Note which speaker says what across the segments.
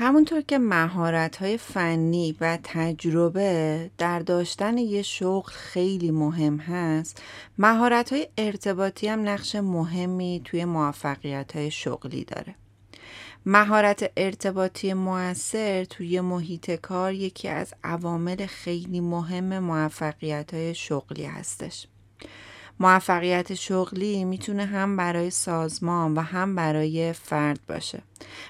Speaker 1: همونطور که مهارت های فنی و تجربه در داشتن یه شغل خیلی مهم هست مهارت های ارتباطی هم نقش مهمی توی موفقیت های شغلی داره. مهارت ارتباطی موثر توی محیط کار یکی از عوامل خیلی مهم موفقیت های شغلی هستش. موفقیت شغلی می‌تونه هم برای سازمان و هم برای فرد باشه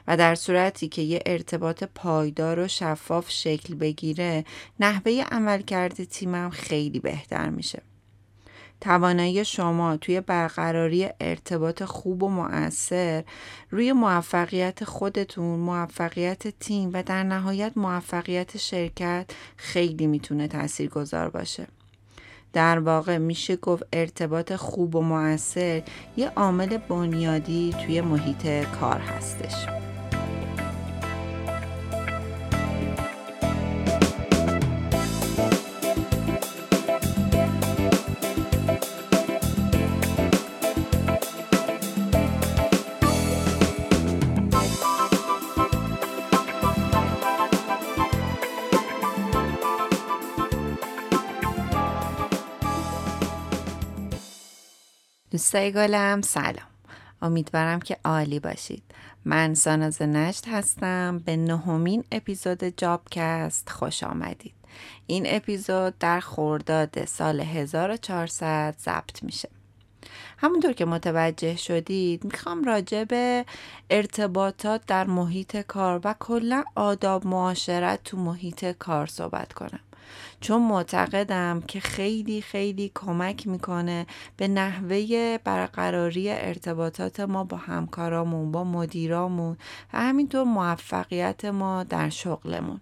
Speaker 1: و در صورتی که یه ارتباط پایدار و شفاف شکل بگیره نحوه عملکرد تیمم خیلی بهتر میشه توانایی شما توی برقراری ارتباط خوب و مؤثر روی موفقیت خودتون، موفقیت تیم و در نهایت موفقیت شرکت خیلی می‌تونه تاثیرگذار باشه. در واقع میشه گفت ارتباط خوب و مؤثر یه عامل بنیادی توی محیط کار هستش. دوستای گلم. سلام. امیدوارم که عالی باشید. من ساناز نشت هستم. به نهمین اپیزود جابکست خوش آمدید. این اپیزود در خورداد سال 1400 ضبط میشه. همونطور که متوجه شدید می‌خوام راجع به ارتباطات در محیط کار و کلا آداب معاشرت تو محیط کار صحبت کنم. چون معتقدم که خیلی خیلی کمک می‌کنه به نحوه برقراری ارتباطات ما با همکارامون با مدیرامون و همینطور موفقیت ما در شغلمون.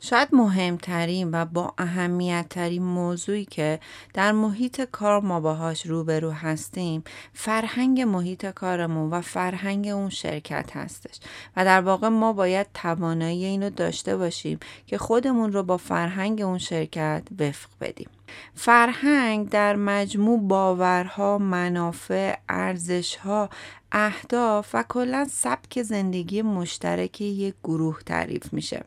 Speaker 1: شاید مهمترین و با اهمیت ترین موضوعی که در محیط کار ما باهاش روبرو هستیم فرهنگ محیط کارمون و فرهنگ اون شرکت هستش و در واقع ما باید توانایی اینو داشته باشیم که خودمون رو با فرهنگ اون شرکت وفق بدیم فرهنگ در مجموع باورها، منافع، ارزشها، اهداف و کلا سبک زندگی مشترک یک گروه تعریف میشه.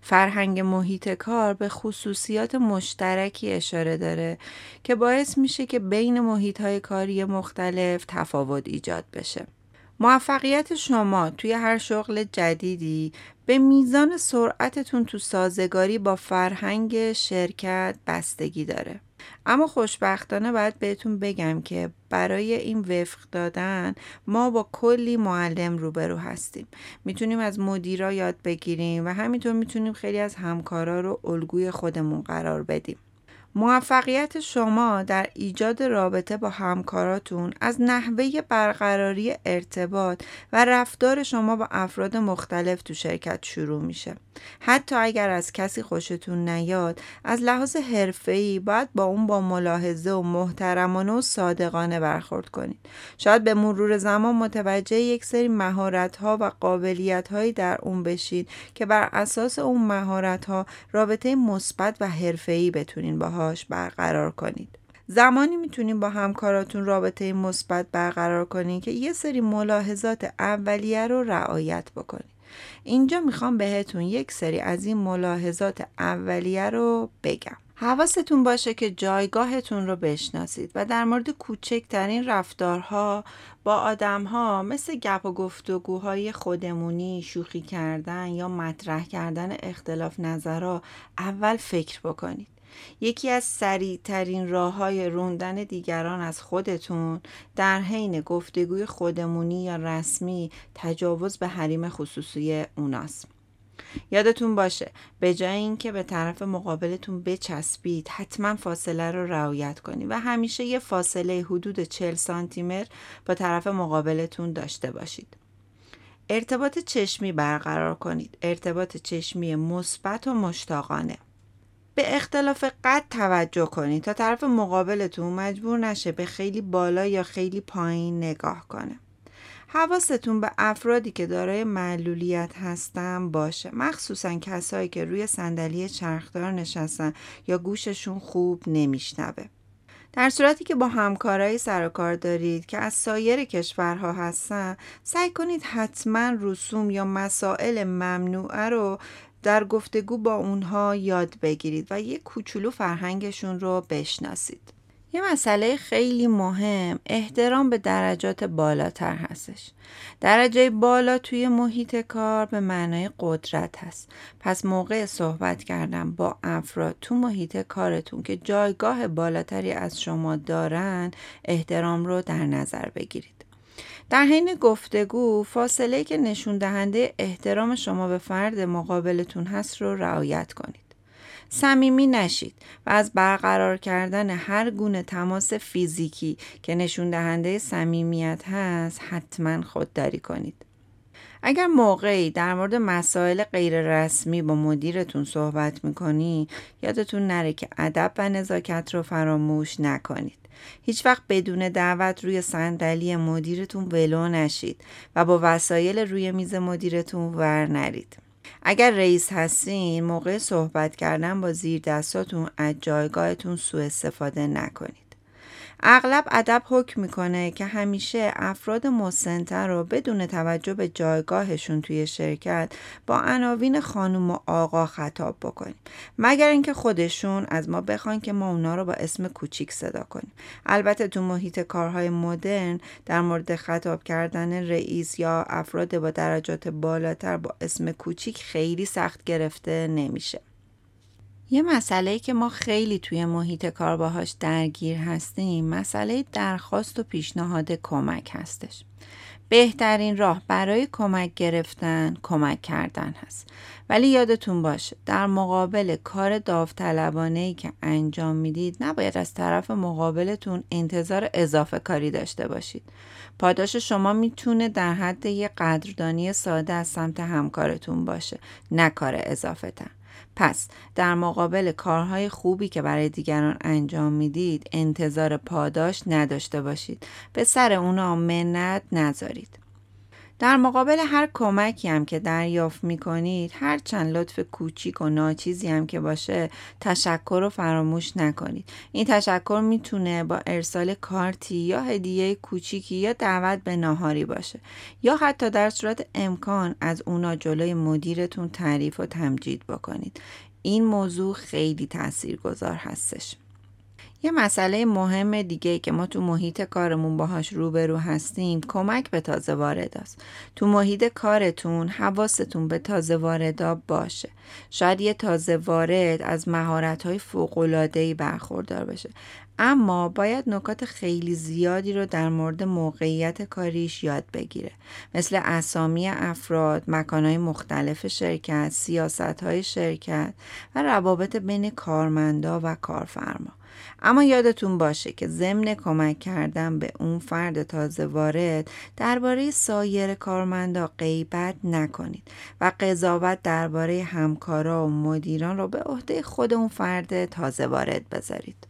Speaker 1: فرهنگ محیط کار به خصوصیات مشترکی اشاره داره که باعث میشه که بین محیط های کاری مختلف تفاوت ایجاد بشه. موفقیت شما توی هر شغل جدیدی به میزان سرعتتون تو سازگاری با فرهنگ شرکت بستگی داره. اما خوشبختانه باید بهتون بگم که برای این وفق دادن ما با کلی معلم روبرو هستیم می‌تونیم از مدیرا یاد بگیریم و همینطور می‌تونیم خیلی از همکارا رو الگوی خودمون قرار بدیم موفقیت شما در ایجاد رابطه با همکاراتون از نحوه برقراری ارتباط و رفتار شما با افراد مختلف تو شرکت شروع میشه. حتی اگر از کسی خوشتون نیاد از لحاظ حرفه‌ای باید با اون با ملاحظه و محترمانه و صادقانه برخورد کنید. شاید به مرور زمان متوجه یک سری مهارت‌ها و قابلیت‌هایی در اون بشید که بر اساس اون مهارت‌ها رابطه مثبت و حرفه‌ای بتونین باهاش برقرار کنید زمانی می‌تونیم با همکاراتون رابطه مثبت برقرار کنید که یه سری ملاحظات اولیه رو رعایت بکنید اینجا می‌خوام بهتون یک سری از این ملاحظات اولیه رو بگم حواستون باشه که جایگاهتون رو بشناسید و در مورد کوچکترین رفتارها با آدمها مثل گپ و گفتگوهای خودمونی، شوخی کردن یا مطرح کردن اختلاف نظرها اول فکر بکنید. یکی از سریع ترین راه های روندن دیگران از خودتون در حین گفتگوی خودمونی یا رسمی تجاوز به حریم خصوصی اوناست. یادتون باشه به جای اینکه به طرف مقابلتون بچسبید حتما فاصله رو رعایت کنید و همیشه یه فاصله حدود 40 سانتی متر با طرف مقابلتون داشته باشید. ارتباط چشمی برقرار کنید. ارتباط چشمی مثبت و مشتاقانه. به اختلاف قد توجه کنید تا طرف مقابلتون مجبور نشه به خیلی بالا یا خیلی پایین نگاه کنه. حواستون به افرادی که دارای معلولیت هستن باشه مخصوصا کسایی که روی صندلی چرخدار نشستن یا گوششون خوب نمیشنوه در صورتی که با همکارایی سر و کار دارید که از سایر کشورها هستن سعی کنید حتما رسوم یا مسائل ممنوعه رو در گفتگو با اونها یاد بگیرید و یک کوچولو فرهنگشون رو بشناسید. یه مسئله خیلی مهم احترام به درجات بالاتر هستش. درجه بالا توی محیط کار به معنای قدرت هست. پس موقع صحبت کردن با افراد تو محیط کارتون که جایگاه بالاتری از شما دارن احترام رو در نظر بگیرید. در حین گفتگو فاصله که نشون دهنده احترام شما به فرد مقابلتون هست رو رعایت کنید. صمیمی نشید و از برقرار کردن هر گونه تماس فیزیکی که نشون دهنده صمیمیت هست حتما خودداری کنید. اگر موقعی در مورد مسائل غیر رسمی با مدیرتون صحبت می‌کنی یادتون نره که ادب و نزاکت رو فراموش نکنید. هیچ وقت بدون دعوت روی صندلی مدیرتون ولو نشید و با وسایل روی میز مدیرتون ور نرید. اگر رئیس هستین موقع صحبت کردن با زیر دستاتون از جایگاهتون سوء استفاده نکنید. اغلب ادب حکم می‌کنه که همیشه افراد مسنتر رو بدون توجه به جایگاهشون توی شرکت با عناوین خانم و آقا خطاب بکنیم. مگر اینکه خودشون از ما بخوان که ما اونا رو با اسم کوچیک صدا کنیم. البته تو محیط کارهای مدرن در مورد خطاب کردن رئیس یا افراد با درجات بالاتر با اسم کوچیک خیلی سخت گرفته نمیشه. یه مسئله که ما خیلی توی محیط کار باهاش درگیر هستیم مسئله درخواست و پیشنهاد کمک هستش. بهترین راه برای کمک گرفتن کمک کردن هست. ولی یادتون باشه در مقابل کار داوطلبانه ای که انجام می‌دید نباید از طرف مقابلتون انتظار اضافه کاری داشته باشید. پاداش شما می‌تونه در حد یه قدردانی ساده از سمت همکارتون باشه نه کار اضافه تر پس در مقابل کارهای خوبی که برای دیگران انجام می‌دید انتظار پاداش نداشته باشید. به سر اونا منت نذارید. در مقابل هر کمکی هم که دریافت می کنید هر چند لطف کوچیک و ناچیزی هم که باشه تشکر رو فراموش نکنید. این تشکر می‌تونه با ارسال کارتی یا هدیه کوچیکی یا دعوت به ناهاری باشه یا حتی در صورت امکان از اونا جلوی مدیرتون تعریف و تمجید بکنید. این موضوع خیلی تاثیرگذار هستش. یه مسئله مهم دیگه که ما تو محیط کارمون باهاش روبرو هستیم کمک به تازه وارد است. تو محیط کارتون حواستون به تازه واردا باشه. شاید یه تازه وارد از مهارت های فوقلادهی برخوردار بشه. اما باید نکات خیلی زیادی رو در مورد موقعیت کاریش یاد بگیره مثل اسامی افراد، مکانهای مختلف شرکت، سیاست های شرکت و روابط بین کارمندا و کارفرما اما یادتون باشه که ضمن کمک کردن به اون فرد تازه وارد درباره سایر کارمندا غیبت نکنید و قضاوت درباره همکارا و مدیران رو به عهده خود اون فرد تازه وارد بذارید.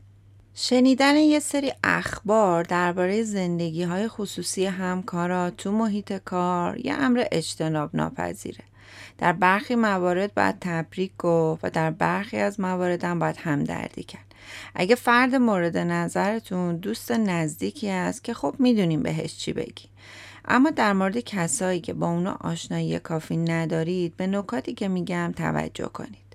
Speaker 1: شنیدن یه سری اخبار درباره زندگی های خصوصی همکارا تو محیط کار یه امر اجتناب ناپذیره. در برخی موارد باید تبریک گفت و در برخی از موارد هم باید همدردی کرد. اگه فرد مورد نظرتون دوست نزدیکی است که خب می‌دونیم بهش چی بگی. اما در مورد کسایی که با اونا آشنایی کافی ندارید به نکاتی که میگم توجه کنید.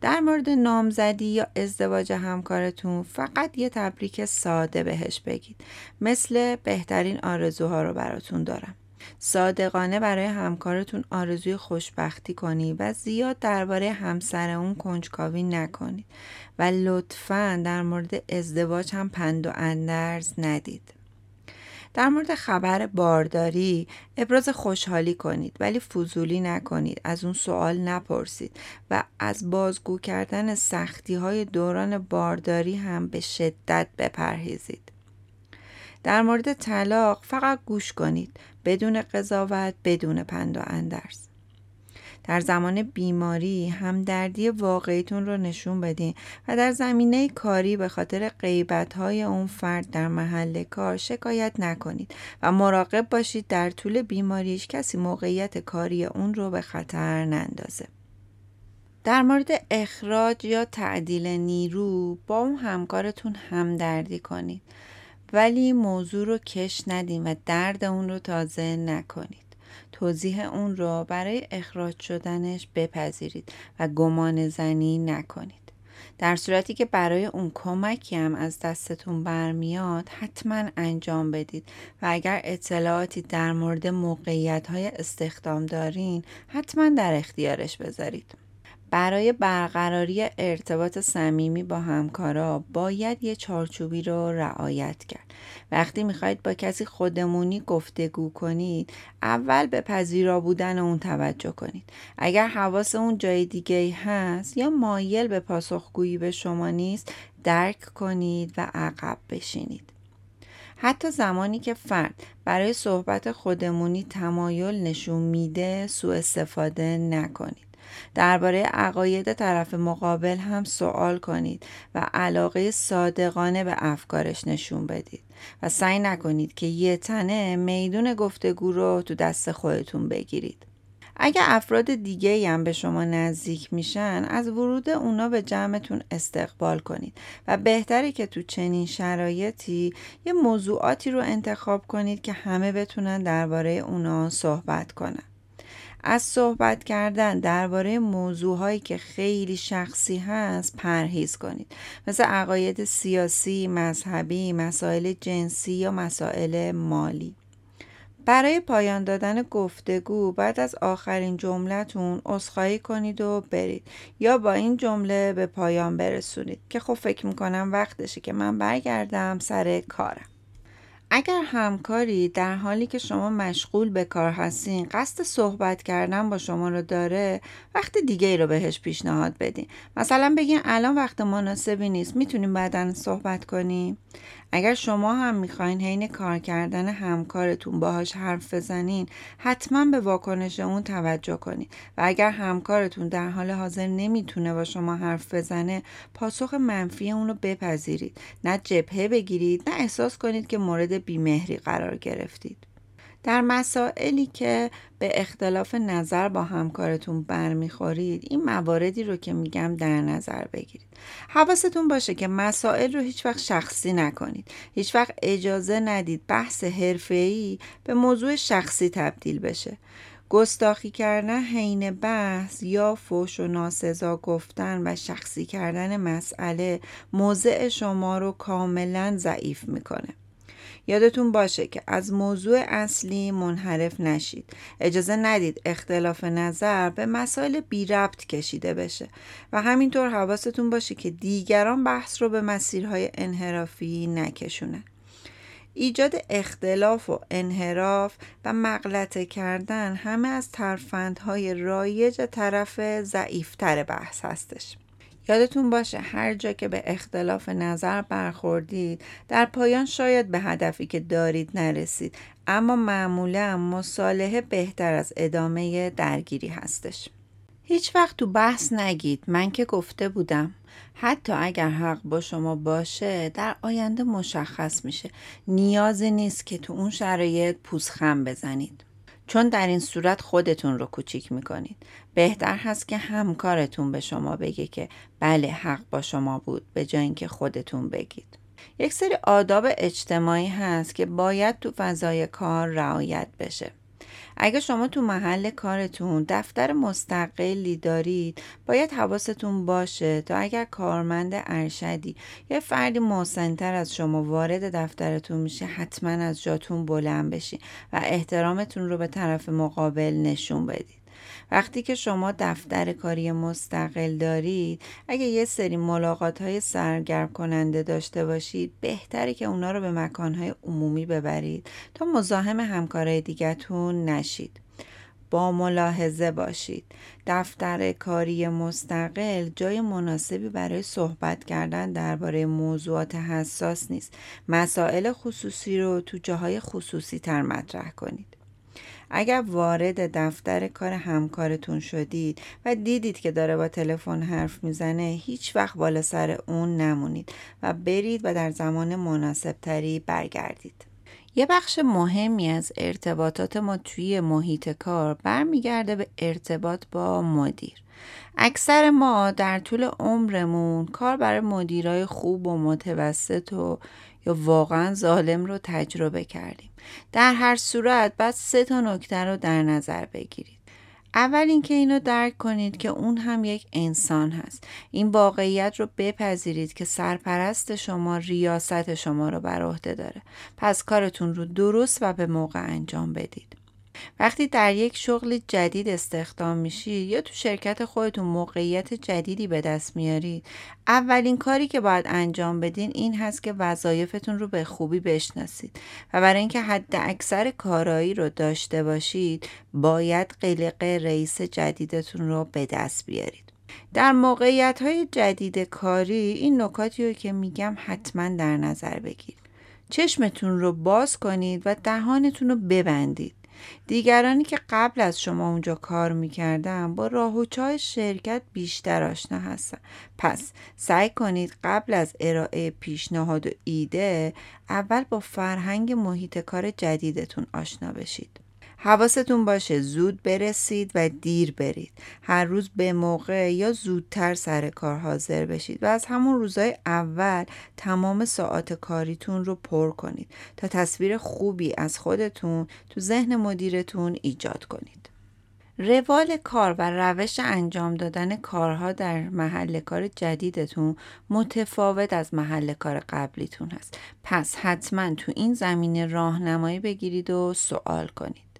Speaker 1: در مورد نامزدی یا ازدواج همکارتون فقط یه تبریک ساده بهش بگید. مثل بهترین آرزوها رو براتون دارم. صادقانه برای همکارتون آرزوی خوشبختی کنید و زیاد درباره همسر اون کنجکاوی نکنید و لطفا در مورد ازدواج هم پند و اندرز ندید. در مورد خبر بارداری ابراز خوشحالی کنید ولی فضولی نکنید از اون سوال نپرسید و از بازگو کردن سختی های دوران بارداری هم به شدت بپرهیزید در مورد طلاق فقط گوش کنید بدون قضاوت بدون پند و اندرز در زمان بیماری همدردی واقعیتون رو نشون بدین و در زمینه کاری به خاطر قیبت های اون فرد در محل کار شکایت نکنید و مراقب باشید در طول بیماریش کسی موقعیت کاری اون رو به خطر نندازه. در مورد اخراج یا تعدیل نیرو با اون همکارتون همدردی کنید ولی موضوع رو کش ندین و درد اون رو تازه نکنید توضیح اون رو برای اخراج شدنش بپذیرید و گمان زنی نکنید در صورتی که برای اون کمکی هم از دستتون برمیاد حتما انجام بدید و اگر اطلاعاتی در مورد موقعیت های استخدام دارین حتما در اختیارش بذارید. برای برقراری ارتباط صمیمی با همکارا باید یه چارچوبی رو رعایت کرد. وقتی می‌خواید با کسی خودمونی گفتگو کنید اول به پذیرا بودن اون توجه کنید. اگر حواس اون جای دیگه هست یا مایل به پاسخگویی به شما نیست درک کنید و عقب بشینید. حتی زمانی که فرد برای صحبت خودمونی تمایل نشون میده سوء استفاده نکنید. درباره عقاید طرف مقابل هم سوال کنید و علاقه صادقانه به افکارش نشون بدید و سعی نکنید که یه تنه میدون گفتگو رو تو دست خودتون بگیرید. اگر افراد دیگه هم به شما نزدیک میشن از ورود اونا به جمعتون استقبال کنید و بهتره که تو چنین شرایطی یه موضوعاتی رو انتخاب کنید که همه بتونن درباره اونا صحبت کنن. از صحبت کردن درباره موضوعهایی که خیلی شخصی هست پرهیز کنید. مثل عقاید سیاسی، مذهبی، مسائل جنسی یا مسائل مالی. برای پایان دادن گفتگو بعد از آخرین جملتون عذرخواهی کنید و برید. یا با این جمله به پایان برسونید. که خب فکر می‌کنم وقتشه که من برگردم سر کارم. اگر همکاری در حالی که شما مشغول به کار هستین قصد صحبت کردن با شما رو داره وقت دیگه ای رو بهش پیشنهاد بدین. مثلا بگین الان وقت مناسبی نیست می‌تونیم بعدا صحبت کنیم؟ اگر شما هم می‌خواین حین کار کردن همکارتون باهاش حرف بزنین حتما به واکنش اون توجه کنید و اگر همکارتون در حال حاضر نمی‌تونه با شما حرف بزنه پاسخ منفی اون رو بپذیرید. نه جبهه بگیرید نه احساس کنید که مورد بیمهری قرار گرفتید. در مسائلی که به اختلاف نظر با همکارتون برمیخورید این مواردی رو که میگم در نظر بگیرید. حواستون باشه که مسائل رو هیچ وقت شخصی نکنید. هیچ وقت اجازه ندید بحث حرفه‌ای به موضوع شخصی تبدیل بشه. گستاخی کردن حین بحث یا فوش و ناسزا گفتن و شخصی کردن مسئله موضع شما رو کاملا ضعیف می‌کنه. یادتون باشه که از موضوع اصلی منحرف نشید. اجازه ندید اختلاف نظر به مسائل بی ربط کشیده بشه و همینطور حواستون باشه که دیگران بحث رو به مسیرهای انحرافی نکشونه ایجاد اختلاف و انحراف و مغلطه کردن همه از ترفندهای رایج طرف ضعیفتر بحث هستش. یادتون باشه هر جا که به اختلاف نظر برخوردید در پایان شاید به هدفی که دارید نرسید. اما معمولا مصالحه بهتر از ادامه درگیری هستش. هیچ وقت تو بحث نگید. من که گفته بودم. حتی اگر حق با شما باشه در آینده مشخص میشه. نیازی نیست که تو اون شرایط پوزخم بزنید. چون در این صورت خودتون رو کوچیک می‌کنید. بهتر هست که همکارتون به شما بگه که بله حق با شما بود به جای اینکه خودتون بگید. یک سری آداب اجتماعی هست که باید تو فضای کار رعایت بشه. اگه شما تو محل کارتون دفتر مستقلی دارید باید حواستون باشه تا اگر کارمند ارشدی یا فردی محسنتر از شما وارد دفترتون میشه حتما از جاتون بلند بشین و احترامتون رو به طرف مقابل نشون بدید. وقتی که شما دفتر کاری مستقل دارید اگه یه سری ملاقات های سرگرم کننده داشته باشید بهتره که اونا رو به مکانهای عمومی ببرید تا مزاحم همکارای دیگهتون نشید. با ملاحظه باشید. دفتر کاری مستقل جای مناسبی برای صحبت کردن درباره موضوعات حساس نیست. مسائل خصوصی رو تو جاهای خصوصی تر مطرح کنید. اگر وارد دفتر کار همکارتون شدید و دیدید که داره با تلفن حرف می‌زنه هیچ وقت بالا سر اون نمونید و برید و در زمان مناسب تری برگردید. یه بخش مهمی از ارتباطات ما توی محیط کار برمیگرده به ارتباط با مدیر. اکثر ما در طول عمرمون کار برای مدیرای خوب و متوسط و یا واقعا ظالم رو تجربه کردیم. در هر صورت بعد سه تا نکته رو در نظر بگیرید. اول اینکه اینو درک کنید که اون هم یک انسان هست. این واقعیت رو بپذیرید که سرپرست شما ریاست شما رو بر عهده داره. پس کارتون رو درست و به موقع انجام بدید. وقتی در یک شغل جدید استخدام میشید یا تو شرکت خودتون موقعیت جدیدی به دست میارید اولین کاری که باید انجام بدین این هست که وظایفتون رو به خوبی بشناسید و برای اینکه حد اکثر کارایی رو داشته باشید باید قلق رئیس جدیدتون رو به دست بیارید. در موقعیت های جدید کاری این نکاتی رو که میگم حتما در نظر بگیرید چشمتون رو باز کنید و دهانتون رو ببندید. دیگرانی که قبل از شما اونجا کار می‌کردن با راه و چای شرکت بیشتر آشنا هستن. پس سعی کنید قبل از ارائه پیشنهاد و ایده اول با فرهنگ محیط کار جدیدتون آشنا بشید. حواستون باشه زود برسید و دیر برید. هر روز به موقع یا زودتر سر کار حاضر بشید و از همون روزای اول تمام ساعات کاریتون رو پر کنید تا تصویر خوبی از خودتون تو ذهن مدیرتون ایجاد کنید. روال کار و روش انجام دادن کارها در محل کار جدیدتون متفاوت از محل کار قبلیتون هست. پس حتما تو این زمینه راهنمایی بگیرید و سوال کنید.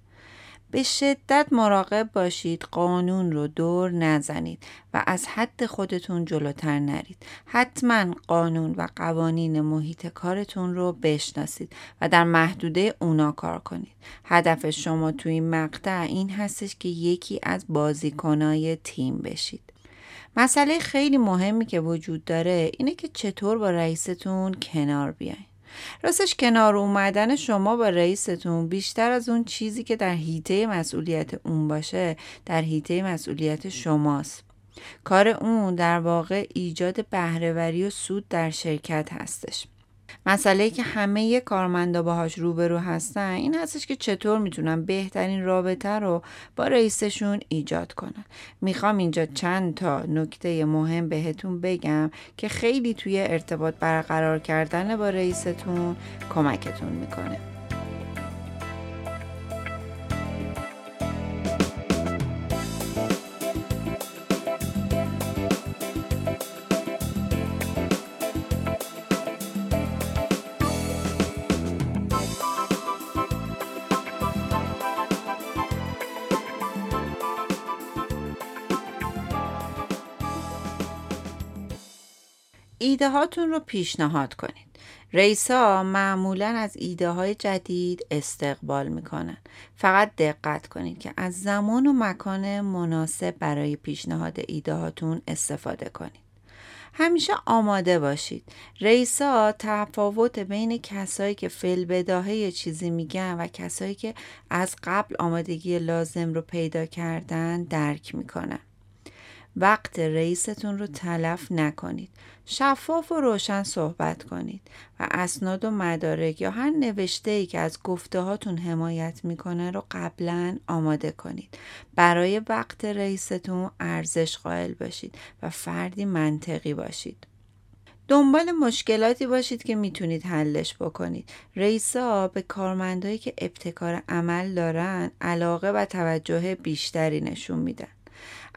Speaker 1: به شدت مراقب باشید. قانون رو دور نزنید و از حد خودتون جلوتر نرید. حتما قانون و قوانین محیط کارتون رو بشناسید و در محدوده اونا کار کنید. هدف شما توی این مقطع این هستش که یکی از بازیکنای تیم بشید. مسئله خیلی مهمی که وجود داره اینه که چطور با رئیستون کنار بیاین. راستش کنار اومدن شما با رئیستون بیشتر از اون چیزی که در حیطه مسئولیت اون باشه در حیطه مسئولیت شماست. کار اون در واقع ایجاد بهرهوری و سود در شرکت هستش. مسئله که همه کارمندا باهاش روبرو هستن این هستش که چطور می‌تونن بهترین رابطه رو با رئیسشون ایجاد کنن. می‌خوام اینجا چند تا نکته مهم بهتون بگم که خیلی توی ارتباط برقرار کردن با رئیستون کمکتون می‌کنه. ایده هاتون رو پیشنهاد کنید. ها معمولا از ایده های جدید استقبال می‌کنن. فقط دقت کنید که از زمان و مکان مناسب برای پیشنهاد ایده هاتون استفاده کنید. همیشه آماده باشید. ها تفاوت بین کسایی که فل بداهه چیزی میگن و کسایی که از قبل آمادگی لازم رو پیدا کردن درک می‌کنن. وقت رئیستون رو تلف نکنید. شفاف و روشن صحبت کنید و اسناد و مدارک یا هر نوشته ای که از گفته هاتون حمایت می‌کنه رو قبلا آماده کنید. برای وقت رئیستون ارزش قائل باشید و فردی منطقی باشید. دنبال مشکلاتی باشید که می‌تونید حلش بکنید. رئیسا به کارمندهایی که ابتکار عمل دارن علاقه و توجه بیشتری نشون میدن.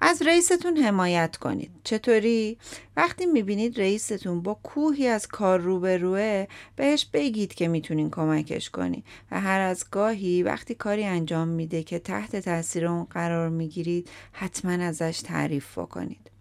Speaker 1: از رئیستون حمایت کنید. چطوری؟ وقتی می‌بینید رئیستون با کوهی از کار روبروه بهش بگید که می‌تونین کمکش کنید و هر از گاهی وقتی کاری انجام میده که تحت تاثیر اون قرار می‌گیرید حتما ازش تعریف بکنید.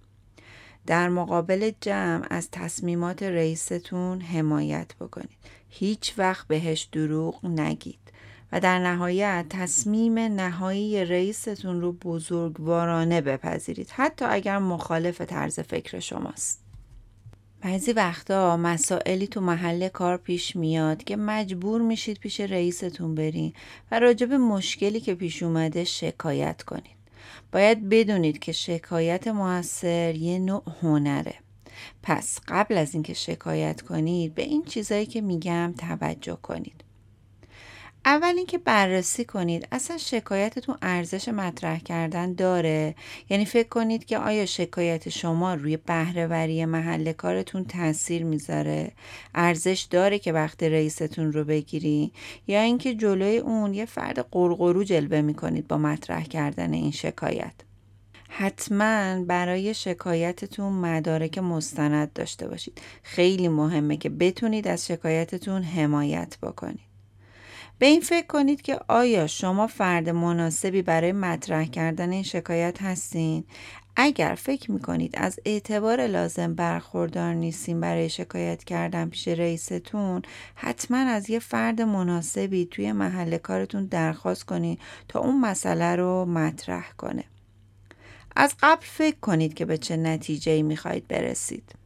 Speaker 1: در مقابل جمع از تصمیمات رئیستون حمایت بکنید. هیچ وقت بهش دروغ نگید. و در نهایت تصمیم نهایی رئیستون رو بزرگوارانه بپذیرید حتی اگر مخالف طرز فکر شماست بعضی وقتا مسائلی تو محل کار پیش میاد که مجبور میشید پیش رئیستون برین و راجب مشکلی که پیش اومده شکایت کنید. باید بدونید که شکایت موثر یه نوع هنره. پس قبل از اینکه شکایت کنید به این چیزایی که میگم توجه کنید. اول اینکه بررسی کنید اصلا شکایتتون ارزش مطرح کردن داره؟ یعنی فکر کنید که آیا شکایت شما روی بهرهوری محل کارتون تاثیر می‌ذاره؟ ارزش داره که وقت رئیستون رو بگیری؟ یا اینکه جلوی اون یه فرد قرقرو جلوه می‌کنید با مطرح کردن این شکایت؟ حتما برای شکایتتون مدارک مستند داشته باشید. خیلی مهمه که بتونید از شکایتتون حمایت بکنید. به این فکر کنید که آیا شما فرد مناسبی برای مطرح کردن این شکایت هستین؟ اگر فکر می‌کنید از اعتبار لازم برخوردار نیستین برای شکایت کردن پیش رئیستون حتما از یه فرد مناسبی توی محل کارتون درخواست کنید تا اون مسئله رو مطرح کنه. از قبل فکر کنید که به چه نتیجه می‌خواهید برسید.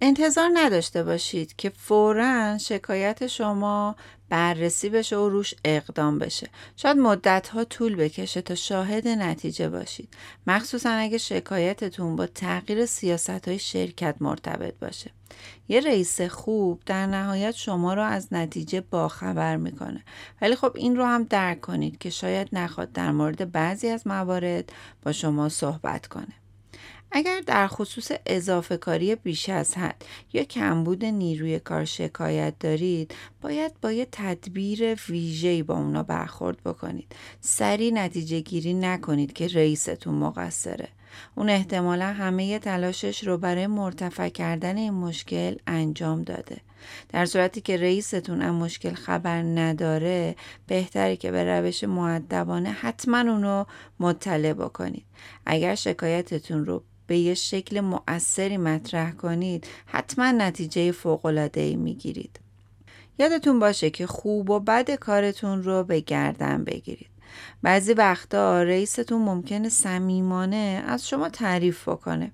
Speaker 1: انتظار نداشته باشید که فورا شکایت شما بررسی بشه و روش اقدام بشه. شاید مدت ها طول بکشه تا شاهد نتیجه باشید. مخصوصا اگه شکایتتون با تغییر سیاست های شرکت مرتبط باشه. یه رئیس خوب در نهایت شما رو از نتیجه باخبر می‌کنه. ولی خب این رو هم درک کنید که شاید نخواد در مورد بعضی از موارد با شما صحبت کنه. اگر در خصوص اضافه کاری بیش از حد یا کمبود نیروی کار شکایت دارید باید با یه تدبیر ویژه‌ای با اونا برخورد بکنید. سریع نتیجه گیری نکنید که رئیستون مقصره. اون احتمالا همه تلاشش رو برای مرتفع کردن این مشکل انجام داده. در صورتی که رئیستون از مشکل خبر نداره بهتره که به روش معدبانه حتما اونو مطلع بکنید. اگر شکایتتون رو به یه شکل مؤثری مطرح کنید حتما نتیجه ای می‌گیرید. یادتون باشه که خوب و بد کارتون رو به گردن بگیرید. بعضی وقتا رئیستون ممکنه صمیمانه از شما تعریف بکنه.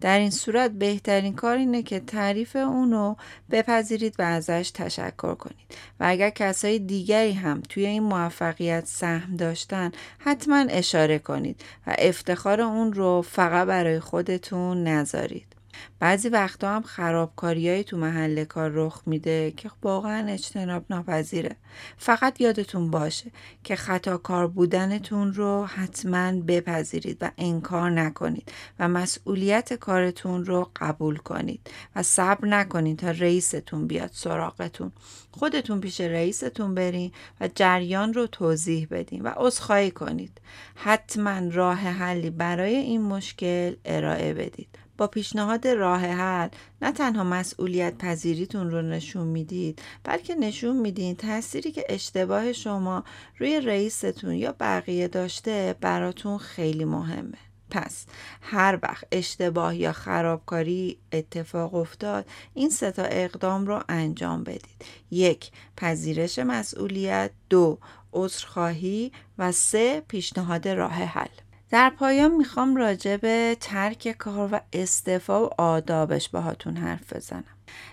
Speaker 1: در این صورت بهترین کار اینه که تعریف اونو بپذیرید و ازش تشکر کنید. و اگر کسای دیگری هم توی این موفقیت سهم داشتن حتما اشاره کنید و افتخار اون رو فقط برای خودتون نذارید. بعضی وقتا هم خرابکاریایی تو محل کار رخ میده که واقعا اجتناب ناپذیره. فقط یادتون باشه که خطا کار بودنتون رو حتما بپذیرید و انکار نکنید و مسئولیت کارتون رو قبول کنید و صبر نکنید تا رئیستون بیاد سراغتون. خودتون پیش رئیستون برین و جریان رو توضیح بدین و عذرخواهی کنید. حتما راه حلی برای این مشکل ارائه بدید. با پیشنهاد راه حل. نه تنها مسئولیت پذیریتون رو نشون می‌دید بلکه نشون میدین تأثیری که اشتباه شما روی رئیستون یا بقیه داشته براتون خیلی مهمه. پس هر وقت اشتباه یا خرابکاری اتفاق افتاد این سه تا اقدام رو انجام بدید. یک پذیرش مسئولیت. دو عذرخواهی. و سه پیشنهاد راه حل. در پایان می‌خوام راجع به ترک کار و استعفا و آدابش باهاتون حرف بزنم.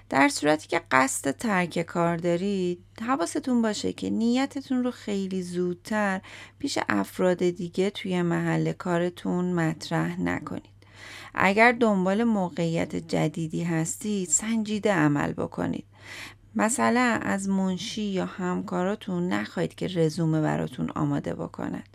Speaker 1: در صورتی که قصد ترک کار دارید حواستون باشه که نیتتون رو خیلی زودتر پیش افراد دیگه توی محل کارتون مطرح نکنید. اگر دنبال موقعیت جدیدی هستید سنجیده عمل بکنید. مثلا از منشی یا همکاراتون نخواهید که رزومه براتون آماده بکند.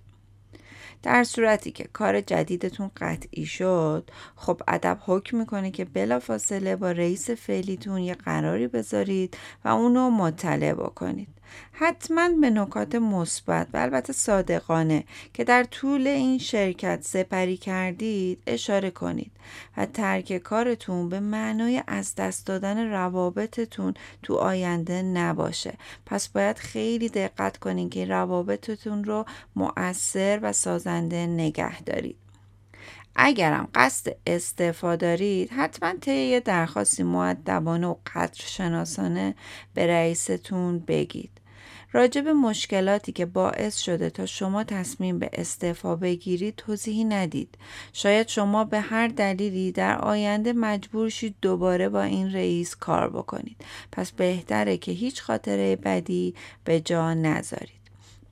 Speaker 1: در صورتی که کار جدیدتون قطعی شد خب ادب حکم می‌کنه که بلافاصله با رئیس فعلیتون یه قراری بذارید و اونو مطلع بکنید. حتما به نکات مثبت و البته صادقانه که در طول این شرکت سپری کردید اشاره کنید و ترک کارتون به معنای از دست دادن روابطتون تو آینده نباشه. پس باید خیلی دقت کنید که روابطتون رو مؤثر و سازنده نگه دارید. اگرم قصد استعفا دارید حتما طی درخواستی معدبانه و قدر شناسانه به رئیستون بگید. راجع به مشکلاتی که باعث شده تا شما تصمیم به استعفا بگیرید توضیحی ندید. شاید شما به هر دلیلی در آینده مجبور شید دوباره با این رئیس کار بکنید. پس بهتره که هیچ خاطره بدی به جا نذارید.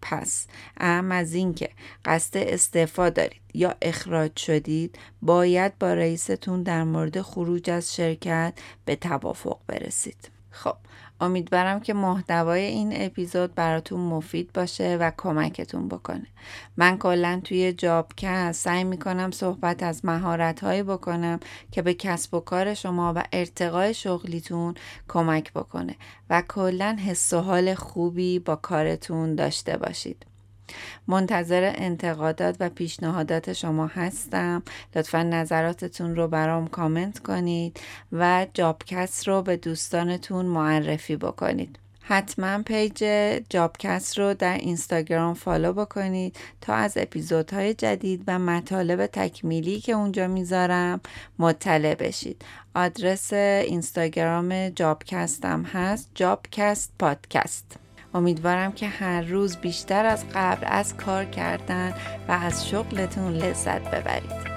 Speaker 1: پس اهم از اینکه قصد استعفا دارید یا اخراج شدید باید با رئیستون در مورد خروج از شرکت به توافق برسید. خب امیدوارم که محتوای این اپیزود براتون مفید باشه و کمکتون بکنه. من کلا توی جابکست سعی می‌کنم صحبت از مهارت هایی بکنم که به کسب و کار شما و ارتقای شغلیتون کمک بکنه و کلا حس و حال خوبی با کارتون داشته باشید. منتظر انتقادات و پیشنهادات شما هستم. لطفا نظراتتون رو برام کامنت کنید و جابکست رو به دوستانتون معرفی بکنید. حتما پیج جابکست رو در اینستاگرام فالو بکنید تا از اپیزودهای جدید و مطالب تکمیلی که اونجا می‌ذارم مطلع بشید. آدرس اینستاگرام جابکستم هست جابکست پادکست. امیدوارم که هر روز بیشتر از قبل از کار کردن و از شغلتون لذت ببرید.